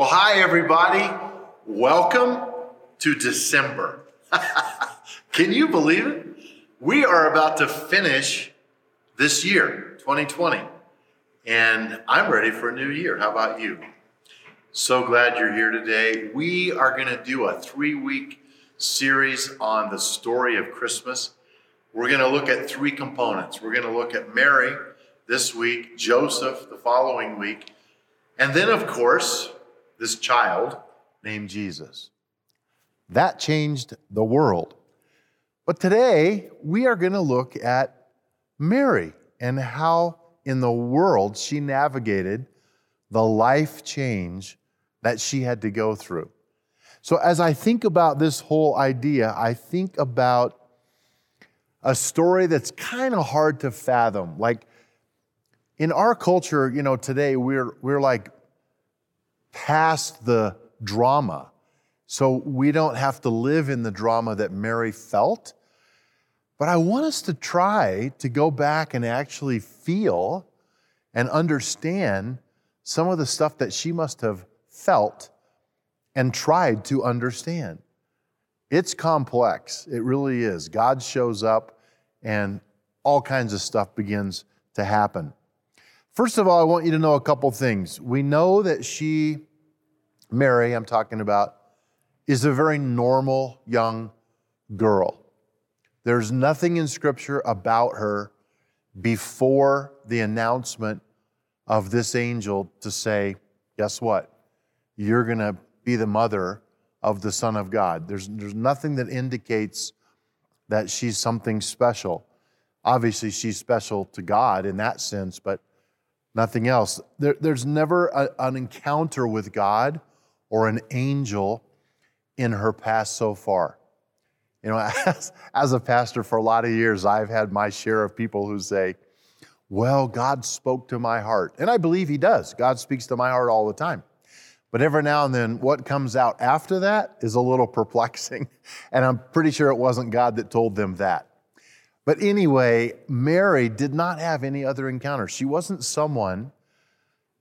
Well, hi, everybody. Welcome to December. Can you believe it? We are about to finish this year, 2020, and I'm ready for a new year. How about you? So glad you're here today. We are going to do a three week series on the story of Christmas. We're going to look at three components. We're going to look at Mary this week, Joseph the following week, and then, of course, this child named Jesus. That changed the world. But today, we are going to look at Mary and how in the world she navigated the life change that she had to go through. So, as I think about this whole idea, I think about a story that's kind of hard to fathom. Like in our culture, you know, today we're, we're like past the drama. So we don't have to live in the drama that Mary felt. But I want us to try to go back and actually feel and understand some of the stuff that she must have felt and tried to understand. It's complex. It really is. God shows up and all kinds of stuff begins to happen. First of all, I want you to know a couple things. We know that she, Mary, I'm talking about, is a very normal young girl. There's nothing in Scripture about her before the announcement of this angel to say, guess what? You're going to be the mother of the Son of God. There's, there's nothing that indicates that she's something special. Obviously, she's special to God in that sense, but nothing else. There, there's never a, an encounter with God or an angel in her past so far. You know, as, as a pastor for a lot of years, I've had my share of people who say, Well, God spoke to my heart. And I believe He does. God speaks to my heart all the time. But every now and then, what comes out after that is a little perplexing. And I'm pretty sure it wasn't God that told them that. But anyway, Mary did not have any other encounter. She wasn't someone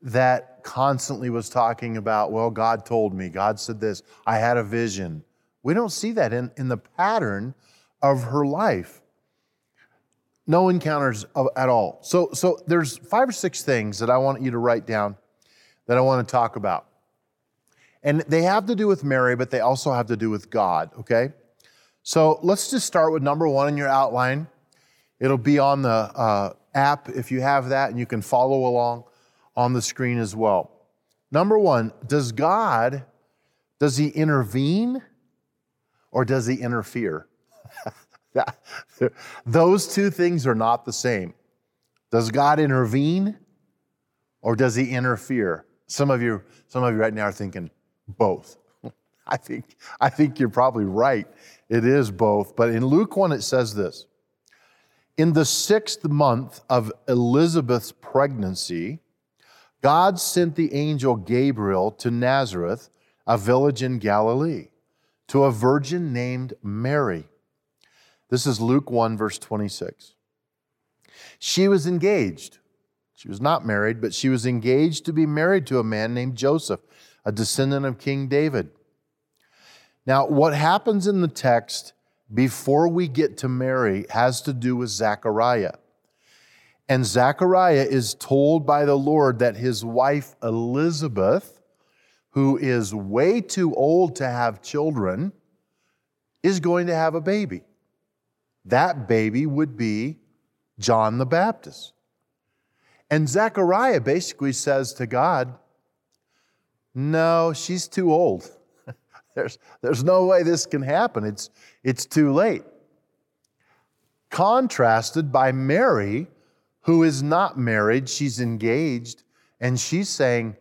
that constantly was talking about, well, God told me, God said this, I had a vision. We don't see that in, in the pattern of her life. No encounters of, at all. So, so there's five or six things that I want you to write down that I want to talk about. And they have to do with Mary, but they also have to do with God, okay? So let's just start with number one in your outline. It'll be on the uh, app if you have that, and you can follow along on the screen as well. Number one, does God, does he intervene or does he interfere? Those two things are not the same. Does God intervene or does he interfere? Some of you, some of you right now are thinking both. I think, I think you're probably right. It is both. But in Luke 1, it says this In the sixth month of Elizabeth's pregnancy, God sent the angel Gabriel to Nazareth, a village in Galilee, to a virgin named Mary. This is Luke 1, verse 26. She was engaged. She was not married, but she was engaged to be married to a man named Joseph, a descendant of King David. Now, what happens in the text before we get to Mary has to do with Zechariah. And Zechariah is told by the Lord that his wife Elizabeth, who is way too old to have children, is going to have a baby. That baby would be John the Baptist. And Zechariah basically says to God, No, she's too old. there's, there's no way this can happen. It's, it's too late. Contrasted by Mary, who is not married, she's engaged, and she's saying,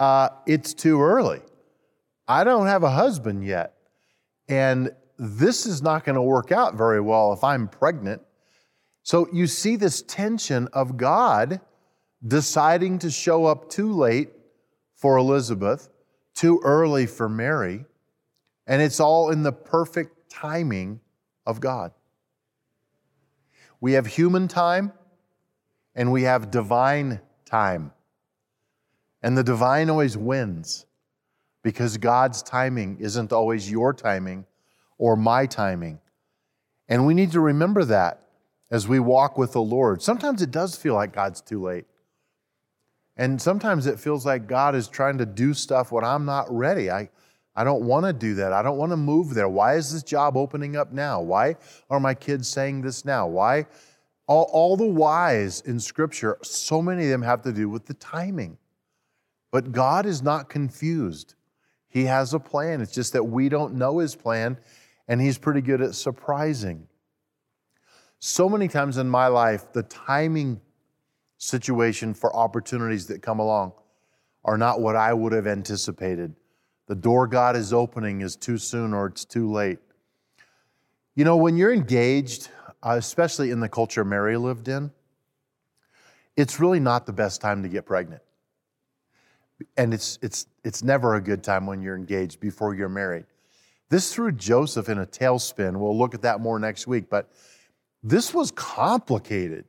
uh, It's too early. I don't have a husband yet. And this is not going to work out very well if I'm pregnant. So you see this tension of God deciding to show up too late for Elizabeth, too early for Mary, and it's all in the perfect timing of God. We have human time and we have divine time. And the divine always wins. because God's timing isn't always your timing or my timing. And we need to remember that as we walk with the Lord. Sometimes it does feel like God's too late. And sometimes it feels like God is trying to do stuff when I'm not ready. I, I don't want to do that. I don't want to move there. Why is this job opening up now? Why are my kids saying this now? Why? All, all the whys in Scripture, so many of them have to do with the timing. But God is not confused. He has a plan. It's just that we don't know His plan, and He's pretty good at surprising. So many times in my life, the timing situation for opportunities that come along are not what I would have anticipated. The door God is opening is too soon or it's too late. You know, when you're engaged, Uh, especially in the culture Mary lived in, it's really not the best time to get pregnant. And it's, it's, it's never a good time when you're engaged before you're married. This threw Joseph in a tailspin. We'll look at that more next week, but this was complicated.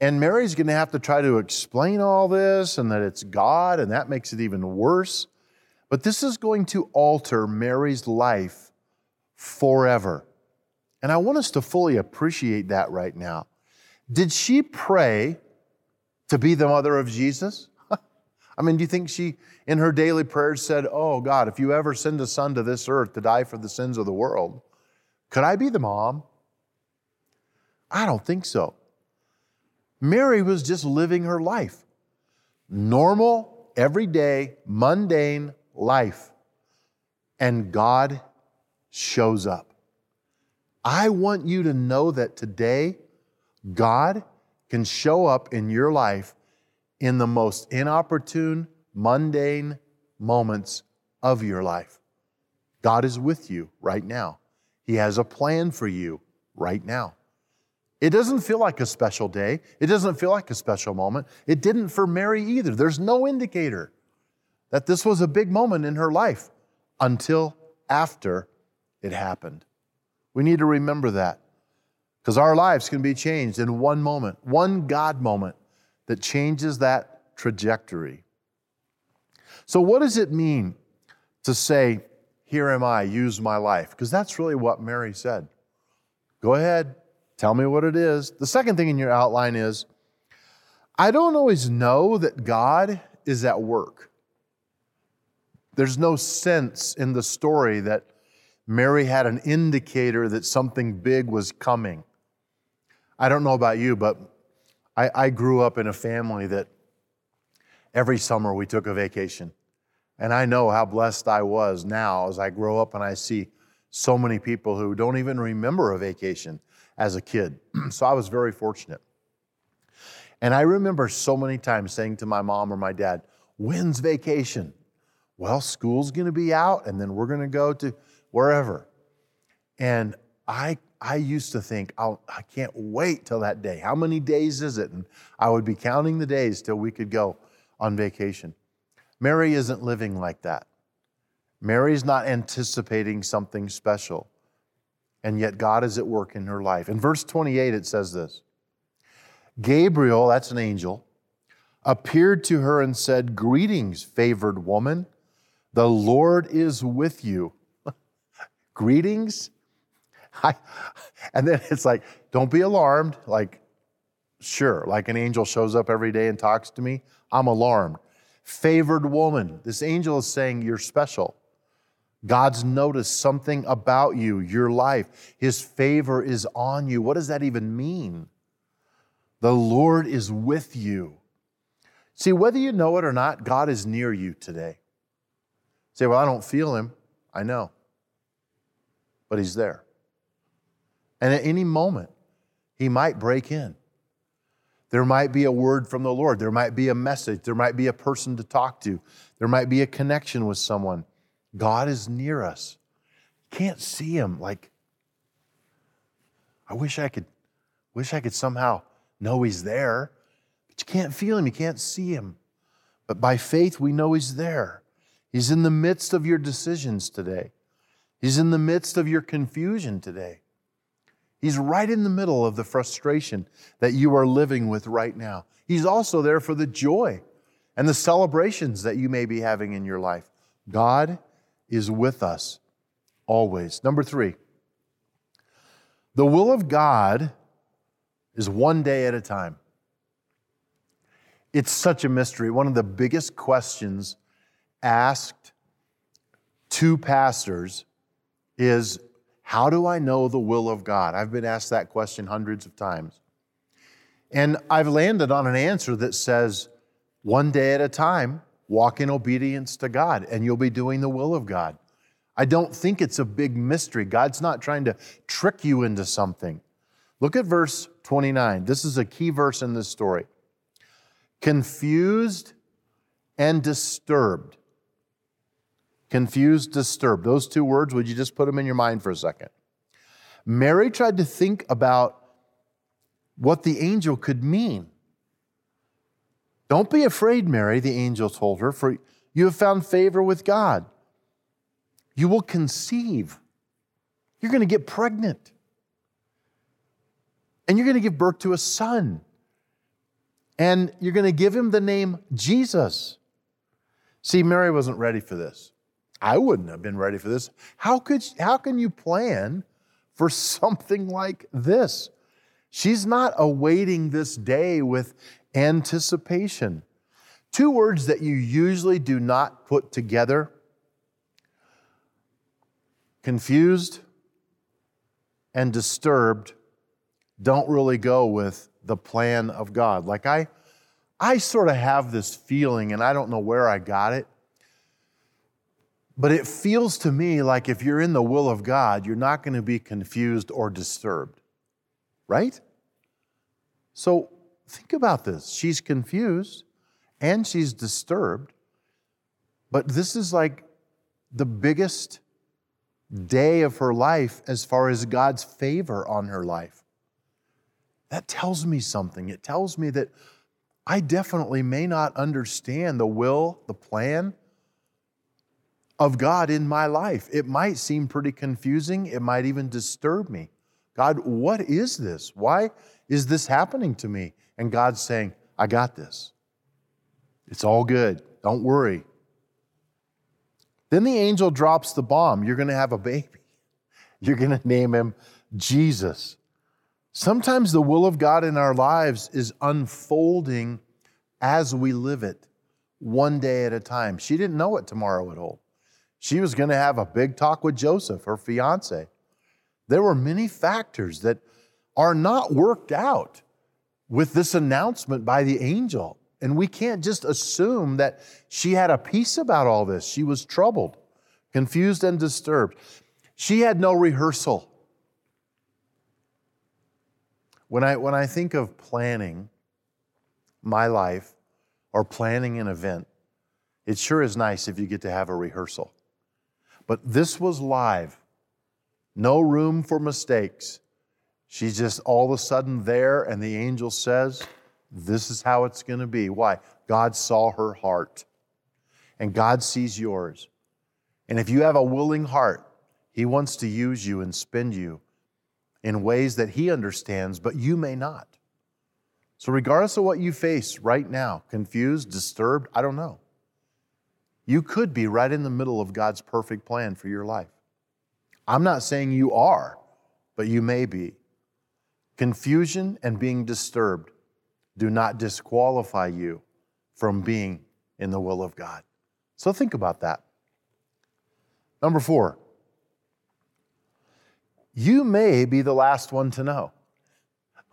And Mary's going to have to try to explain all this and that it's God, and that makes it even worse. But this is going to alter Mary's life forever. And I want us to fully appreciate that right now. Did she pray to be the mother of Jesus? I mean, do you think she, in her daily prayers, said, Oh God, if you ever send a son to this earth to die for the sins of the world, could I be the mom? I don't think so. Mary was just living her life. Normal, everyday, mundane life. And God shows up. I want you to know that today, God can show up in your life in the most inopportune, mundane moments of your life. God is with you right now. He has a plan for you right now. It doesn't feel like a special day. It doesn't feel like a special moment. It didn't for Mary either. There's no indicator that this was a big moment in her life until after it happened. We need to remember that because our lives can be changed in one moment, one God moment that changes that trajectory. So, what does it mean to say, Here am I, use my life? Because that's really what Mary said. Go ahead, Tell me what it is. The second thing in your outline is I don't always know that God is at work. There's no sense in the story that Mary had an indicator that something big was coming. I don't know about you, but I, I grew up in a family that every summer we took a vacation. And I know how blessed I was now as I grow up and I see so many people who don't even remember a vacation as a kid. so I was very fortunate. And I remember so many times saying to my mom or my dad, When's vacation? Well, school's gonna be out, and then we're gonna go to wherever. And I, I used to think, I'll, I can't wait till that day. How many days is it? And I would be counting the days till we could go on vacation. Mary isn't living like that. Mary's not anticipating something special and yet God is at work in her life. In verse 28, it says this Gabriel, that's an angel, appeared to her and said, Greetings, favored woman, the Lord is with you. Greetings? I, and then it's like, don't be alarmed. Like, sure, like an angel shows up every day and talks to me. I'm alarmed. Favored woman. This angel is saying, You're special. God's noticed something about you, your life. His favor is on you. What does that even mean? The Lord is with you. See, whether you know it or not, God is near you today. say, well, I don't feel him. I know. But he's there. And at any moment, he might break in. There might be a word from the Lord. There might be a message. There might be a person to talk to. There might be a connection with someone. God is near us. Can't see him like I wish I could wish I could somehow know he's there. But you can't feel him, you can't see him. But by faith we know he's there. He's in the midst of your decisions today. He's in the midst of your confusion today. He's right in the middle of the frustration that you are living with right now. He's also there for the joy and the celebrations that you may be having in your life. God is with us always. Number three, the will of God is one day at a time. It's such a mystery. One of the biggest questions asked to pastors is how do I know the will of God? I've been asked that question hundreds of times. And I've landed on an answer that says, one day at a time, walk in obedience to God, and you'll be doing the will of God. I don't think it's a big mystery. God's not trying to trick you into something. Look at verse 29. This is a key verse in this story. Confused and disturbed. Confused, disturbed. Those two words, would you just put them in your mind for a second? Mary tried to think about what the angel could mean. Don't be afraid, Mary, the angel told her, for you have found favor with God. You will conceive. You're going to get pregnant. And you're going to give birth to a son. And you're going to give him the name Jesus. See, Mary wasn't ready for this. I wouldn't have been ready for this. How, could, how can you plan for something like this? She's not awaiting this day with anticipation. Two words that you usually do not put together confused and disturbed don't really go with the plan of God. Like I I sort of have this feeling and I don't know where I got it. But it feels to me like if you're in the will of God, you're not going to be confused or disturbed. Right? So think about this. She's confused and she's disturbed, but this is like the biggest day of her life as far as God's favor on her life. That tells me something. It tells me that I definitely may not understand the will, the plan of God in my life. It might seem pretty confusing. It might even disturb me. God, what is this? Why is this happening to me? And God's saying, I got this. It's all good. Don't worry. Then the angel drops the bomb. You're going to have a baby. You're going to name him Jesus. Sometimes the will of God in our lives is unfolding as we live it, one day at a time. She didn't know what tomorrow would hold. She was going to have a big talk with Joseph, her fiance. There were many factors that are not worked out with this announcement by the angel. And we can't just assume that she had a peace about all this. She was troubled, confused, and disturbed. She had no rehearsal. When I, when I think of planning my life or planning an event, it sure is nice if you get to have a rehearsal. But this was live, no room for mistakes. She's just all of a sudden there, and the angel says, This is how it's going to be. Why? God saw her heart, and God sees yours. And if you have a willing heart, He wants to use you and spend you in ways that He understands, but you may not. So, regardless of what you face right now, confused, disturbed, I don't know, you could be right in the middle of God's perfect plan for your life. I'm not saying you are, but you may be. Confusion and being disturbed do not disqualify you from being in the will of God. So think about that. Number four, you may be the last one to know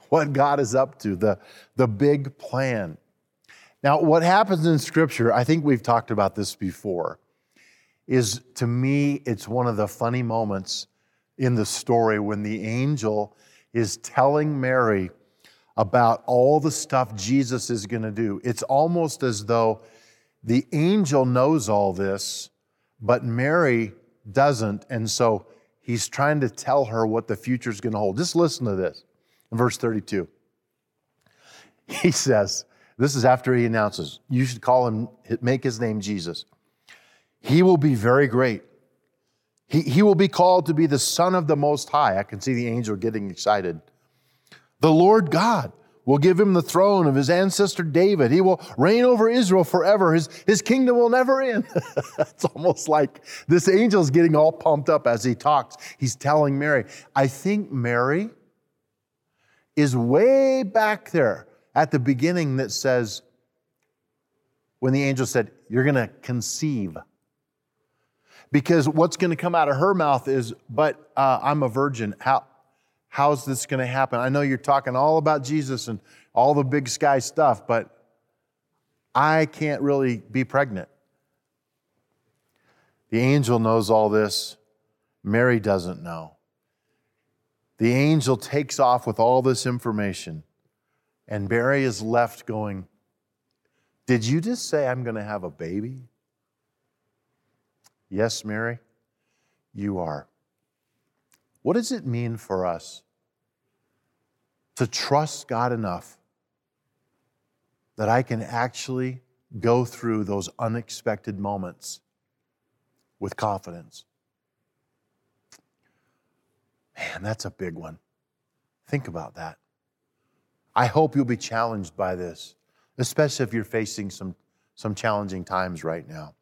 what God is up to, the, the big plan. Now, what happens in Scripture, I think we've talked about this before, is to me, it's one of the funny moments in the story when the angel is telling Mary about all the stuff Jesus is going to do. It's almost as though the angel knows all this, but Mary doesn't. And so he's trying to tell her what the future is going to hold. Just listen to this in verse 32. He says, This is after he announces, you should call him, make his name Jesus. He will be very great he, he will be called to be the Son of the Most High. I can see the angel getting excited. The Lord God will give him the throne of his ancestor David. He will reign over Israel forever. His, his kingdom will never end. it's almost like this angel is getting all pumped up as he talks. He's telling Mary. I think Mary is way back there at the beginning that says, when the angel said, You're going to conceive. Because what's going to come out of her mouth is, But uh, I'm a virgin. How, how's this going to happen? I know you're talking all about Jesus and all the big sky stuff, but I can't really be pregnant. The angel knows all this. Mary doesn't know. The angel takes off with all this information, and Mary is left going, Did you just say I'm going to have a baby? Yes, Mary, you are. What does it mean for us to trust God enough that I can actually go through those unexpected moments with confidence? Man, that's a big one. Think about that. I hope you'll be challenged by this, especially if you're facing some, some challenging times right now.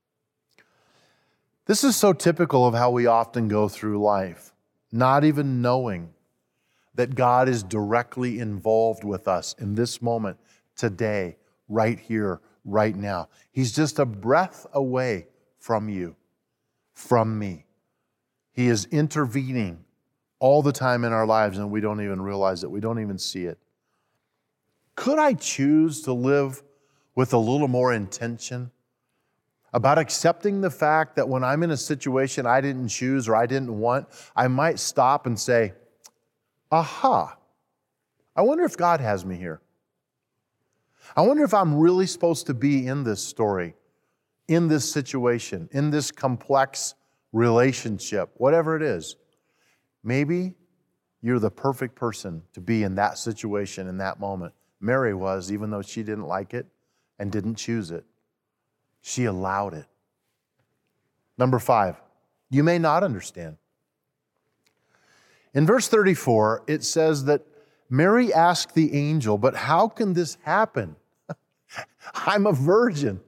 This is so typical of how we often go through life, not even knowing that God is directly involved with us in this moment, today, right here, right now. He's just a breath away from you, from me. He is intervening all the time in our lives and we don't even realize it. We don't even see it. Could I choose to live with a little more intention about accepting the fact that when I'm in a situation I didn't choose or I didn't want, I might stop and say, aha, I wonder if God has me here. I wonder if I'm really supposed to be in this story, in this situation, in this complex relationship, whatever it is. Maybe you're the perfect person to be in that situation in that moment. Mary was, even though she didn't like it and didn't choose it. She allowed it. Number five, you may not understand. In verse 34, it says that Mary asked the angel, But how can this happen? I'm a virgin.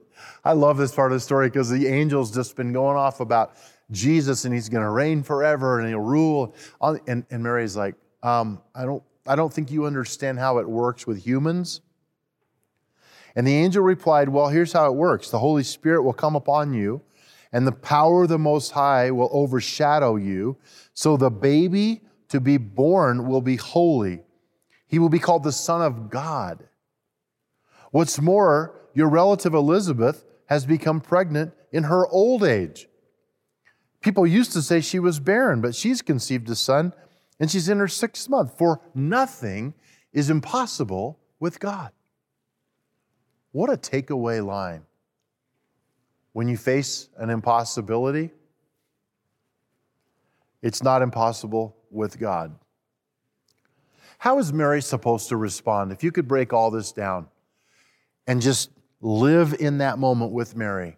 I love this part of the story because the angel's just been going off about Jesus and he's going to reign forever and he'll rule. And, and Mary's like, um, I, don't, I don't think you understand how it works with humans. And the angel replied, Well, here's how it works the Holy Spirit will come upon you, and the power of the Most High will overshadow you. So the baby to be born will be holy. He will be called the Son of God. What's more, your relative Elizabeth has become pregnant in her old age. People used to say she was barren, but she's conceived a son and she's in her sixth month. For nothing is impossible with God. What a takeaway line. When you face an impossibility, it's not impossible with God. How is Mary supposed to respond? If you could break all this down and just live in that moment with Mary,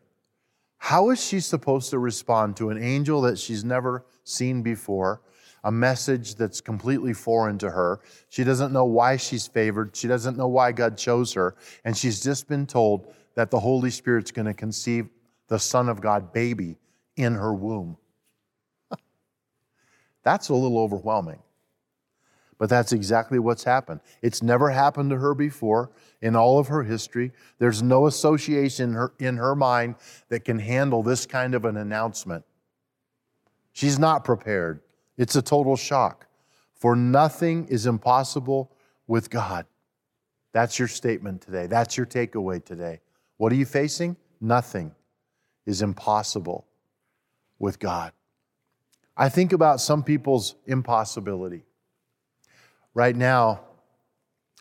how is she supposed to respond to an angel that she's never seen before, a message that's completely foreign to her? She doesn't know why she's favored. She doesn't know why God chose her. And she's just been told that the Holy Spirit's going to conceive the Son of God baby in her womb. that's a little overwhelming. But that's exactly what's happened. It's never happened to her before in all of her history. There's no association in her, in her mind that can handle this kind of an announcement. She's not prepared. It's a total shock. For nothing is impossible with God. That's your statement today. That's your takeaway today. What are you facing? Nothing is impossible with God. I think about some people's impossibility. Right now,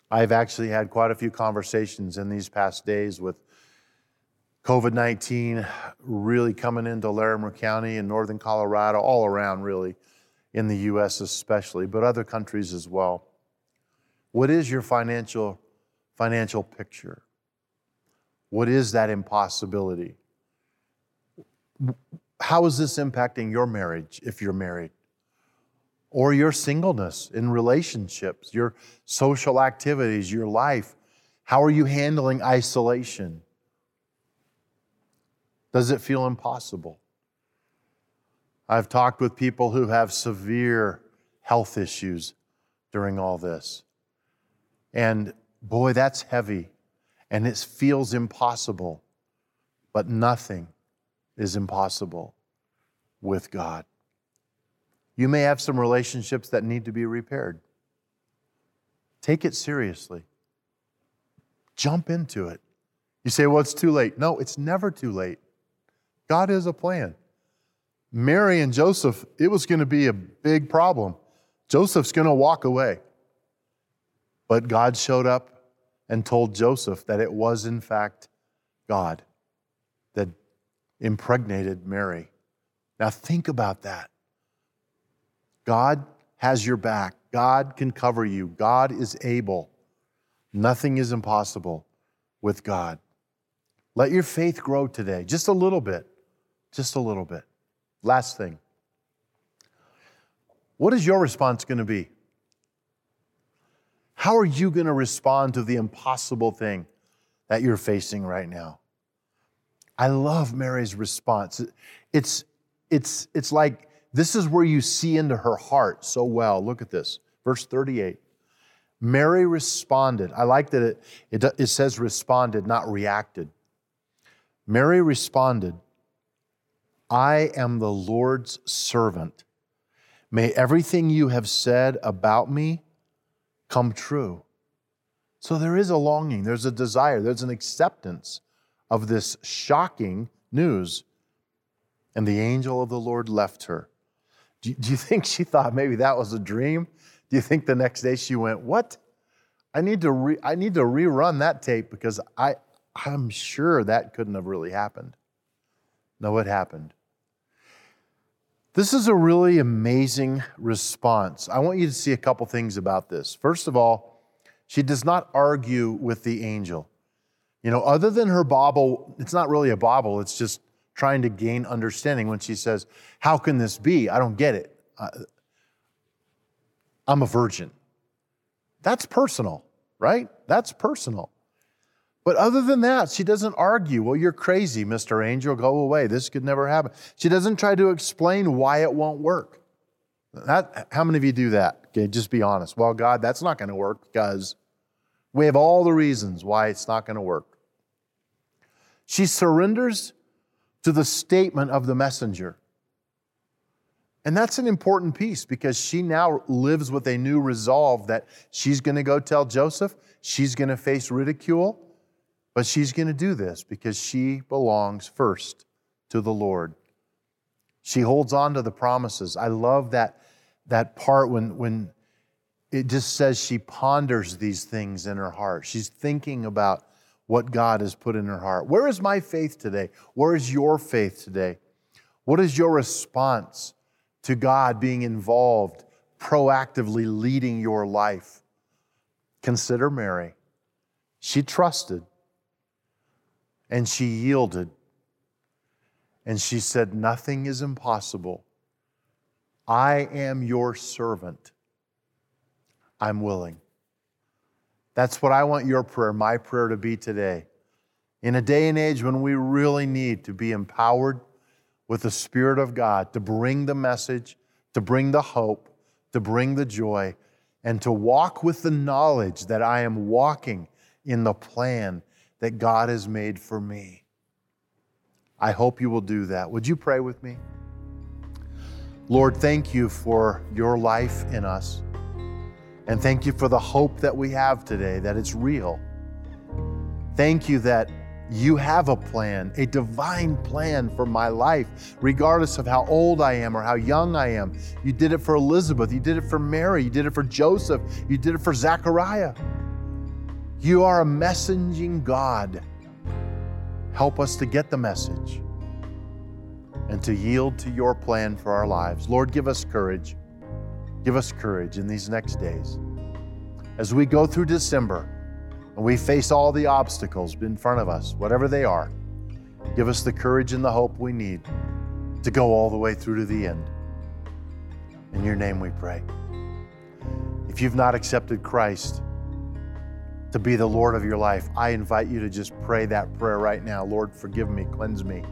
I've actually had quite a few conversations in these past days with COVID 19 really coming into Larimer County and northern Colorado, all around really, in the US especially, but other countries as well. What is your financial, financial picture? What is that impossibility? How is this impacting your marriage if you're married? or your singleness in relationships, your social activities, your life. How are you handling isolation? Does it feel impossible? I've talked with people who have severe health issues during all this. And boy, that's heavy and it feels impossible. But nothing is impossible with God. You may have some relationships that need to be repaired. Take it seriously. Jump into it. You say, well, it's too late. No, it's never too late. God has a plan. Mary and Joseph, it was going to be a big problem. Joseph's going to walk away. But God showed up and told Joseph that it was, in fact, God that impregnated Mary. Now, think about that. God has your back, God can cover you, God is able. Nothing is impossible with God. Let your faith grow today, just a little bit. Just a little bit. Last thing. What is your response going to be? How are you going to respond to the impossible thing that you're facing right now? I love Mary's response. It's, it's, it's like this is where you see into her heart so well. Look at this, verse 38. Mary responded. I like that it, it, it says responded, not reacted. Mary responded, I am the Lord's servant. May everything you have said about me come true. So there is a longing, there's a desire, there's an acceptance of this shocking news. And the angel of the Lord left her. Do you, do you think she thought maybe that was a dream? Do you think the next day she went, What? I need to, re- I need to rerun that tape because I, I'm sure that couldn't have really happened. No, it happened. This is a really amazing response. I want you to see a couple things about this. First of all, she does not argue with the angel. You know, other than her bauble, it's not really a bauble, it's just trying to gain understanding when she says, How can this be? I don't get it. I'm a virgin. That's personal, right? That's personal. But other than that, she doesn't argue, well, you're crazy, Mr. Angel, go away. This could never happen. She doesn't try to explain why it won't work. That, how many of you do that? Okay, just be honest. Well, God, that's not going to work because we have all the reasons why it's not going to work. She surrenders to the statement of the messenger. And that's an important piece because she now lives with a new resolve that she's going to go tell Joseph, she's going to face ridicule, but she's going to do this because she belongs first to the Lord. She holds on to the promises. I love that, that part when, when it just says she ponders these things in her heart. She's thinking about what God has put in her heart. Where is my faith today? Where is your faith today? What is your response to God being involved, proactively leading your life? Consider Mary. She trusted. And she yielded. And she said, Nothing is impossible. I am your servant. I'm willing. That's what I want your prayer, my prayer to be today. In a day and age when we really need to be empowered with the Spirit of God to bring the message, to bring the hope, to bring the joy, and to walk with the knowledge that I am walking in the plan that God has made for me. I hope you will do that. Would you pray with me? Lord, thank you for your life in us. And thank you for the hope that we have today, that it's real. Thank you that you have a plan, a divine plan for my life, regardless of how old I am or how young I am. You did it for Elizabeth, you did it for Mary, you did it for Joseph, you did it for Zechariah. You are a messaging God. Help us to get the message and to yield to your plan for our lives. Lord, give us courage. Give us courage in these next days. As we go through December and we face all the obstacles in front of us, whatever they are, give us the courage and the hope we need to go all the way through to the end. In your name we pray. If you've not accepted Christ to be the Lord of your life, I invite you to just pray that prayer right now. Lord, forgive me, cleanse me.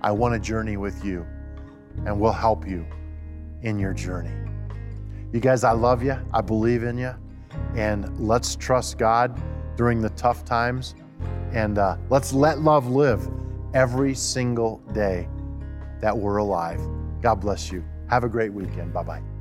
I want to journey with you, and we'll help you in your journey. You guys, I love you. I believe in you. And let's trust God during the tough times. And uh, let's let love live every single day that we're alive. God bless you. Have a great weekend. Bye bye.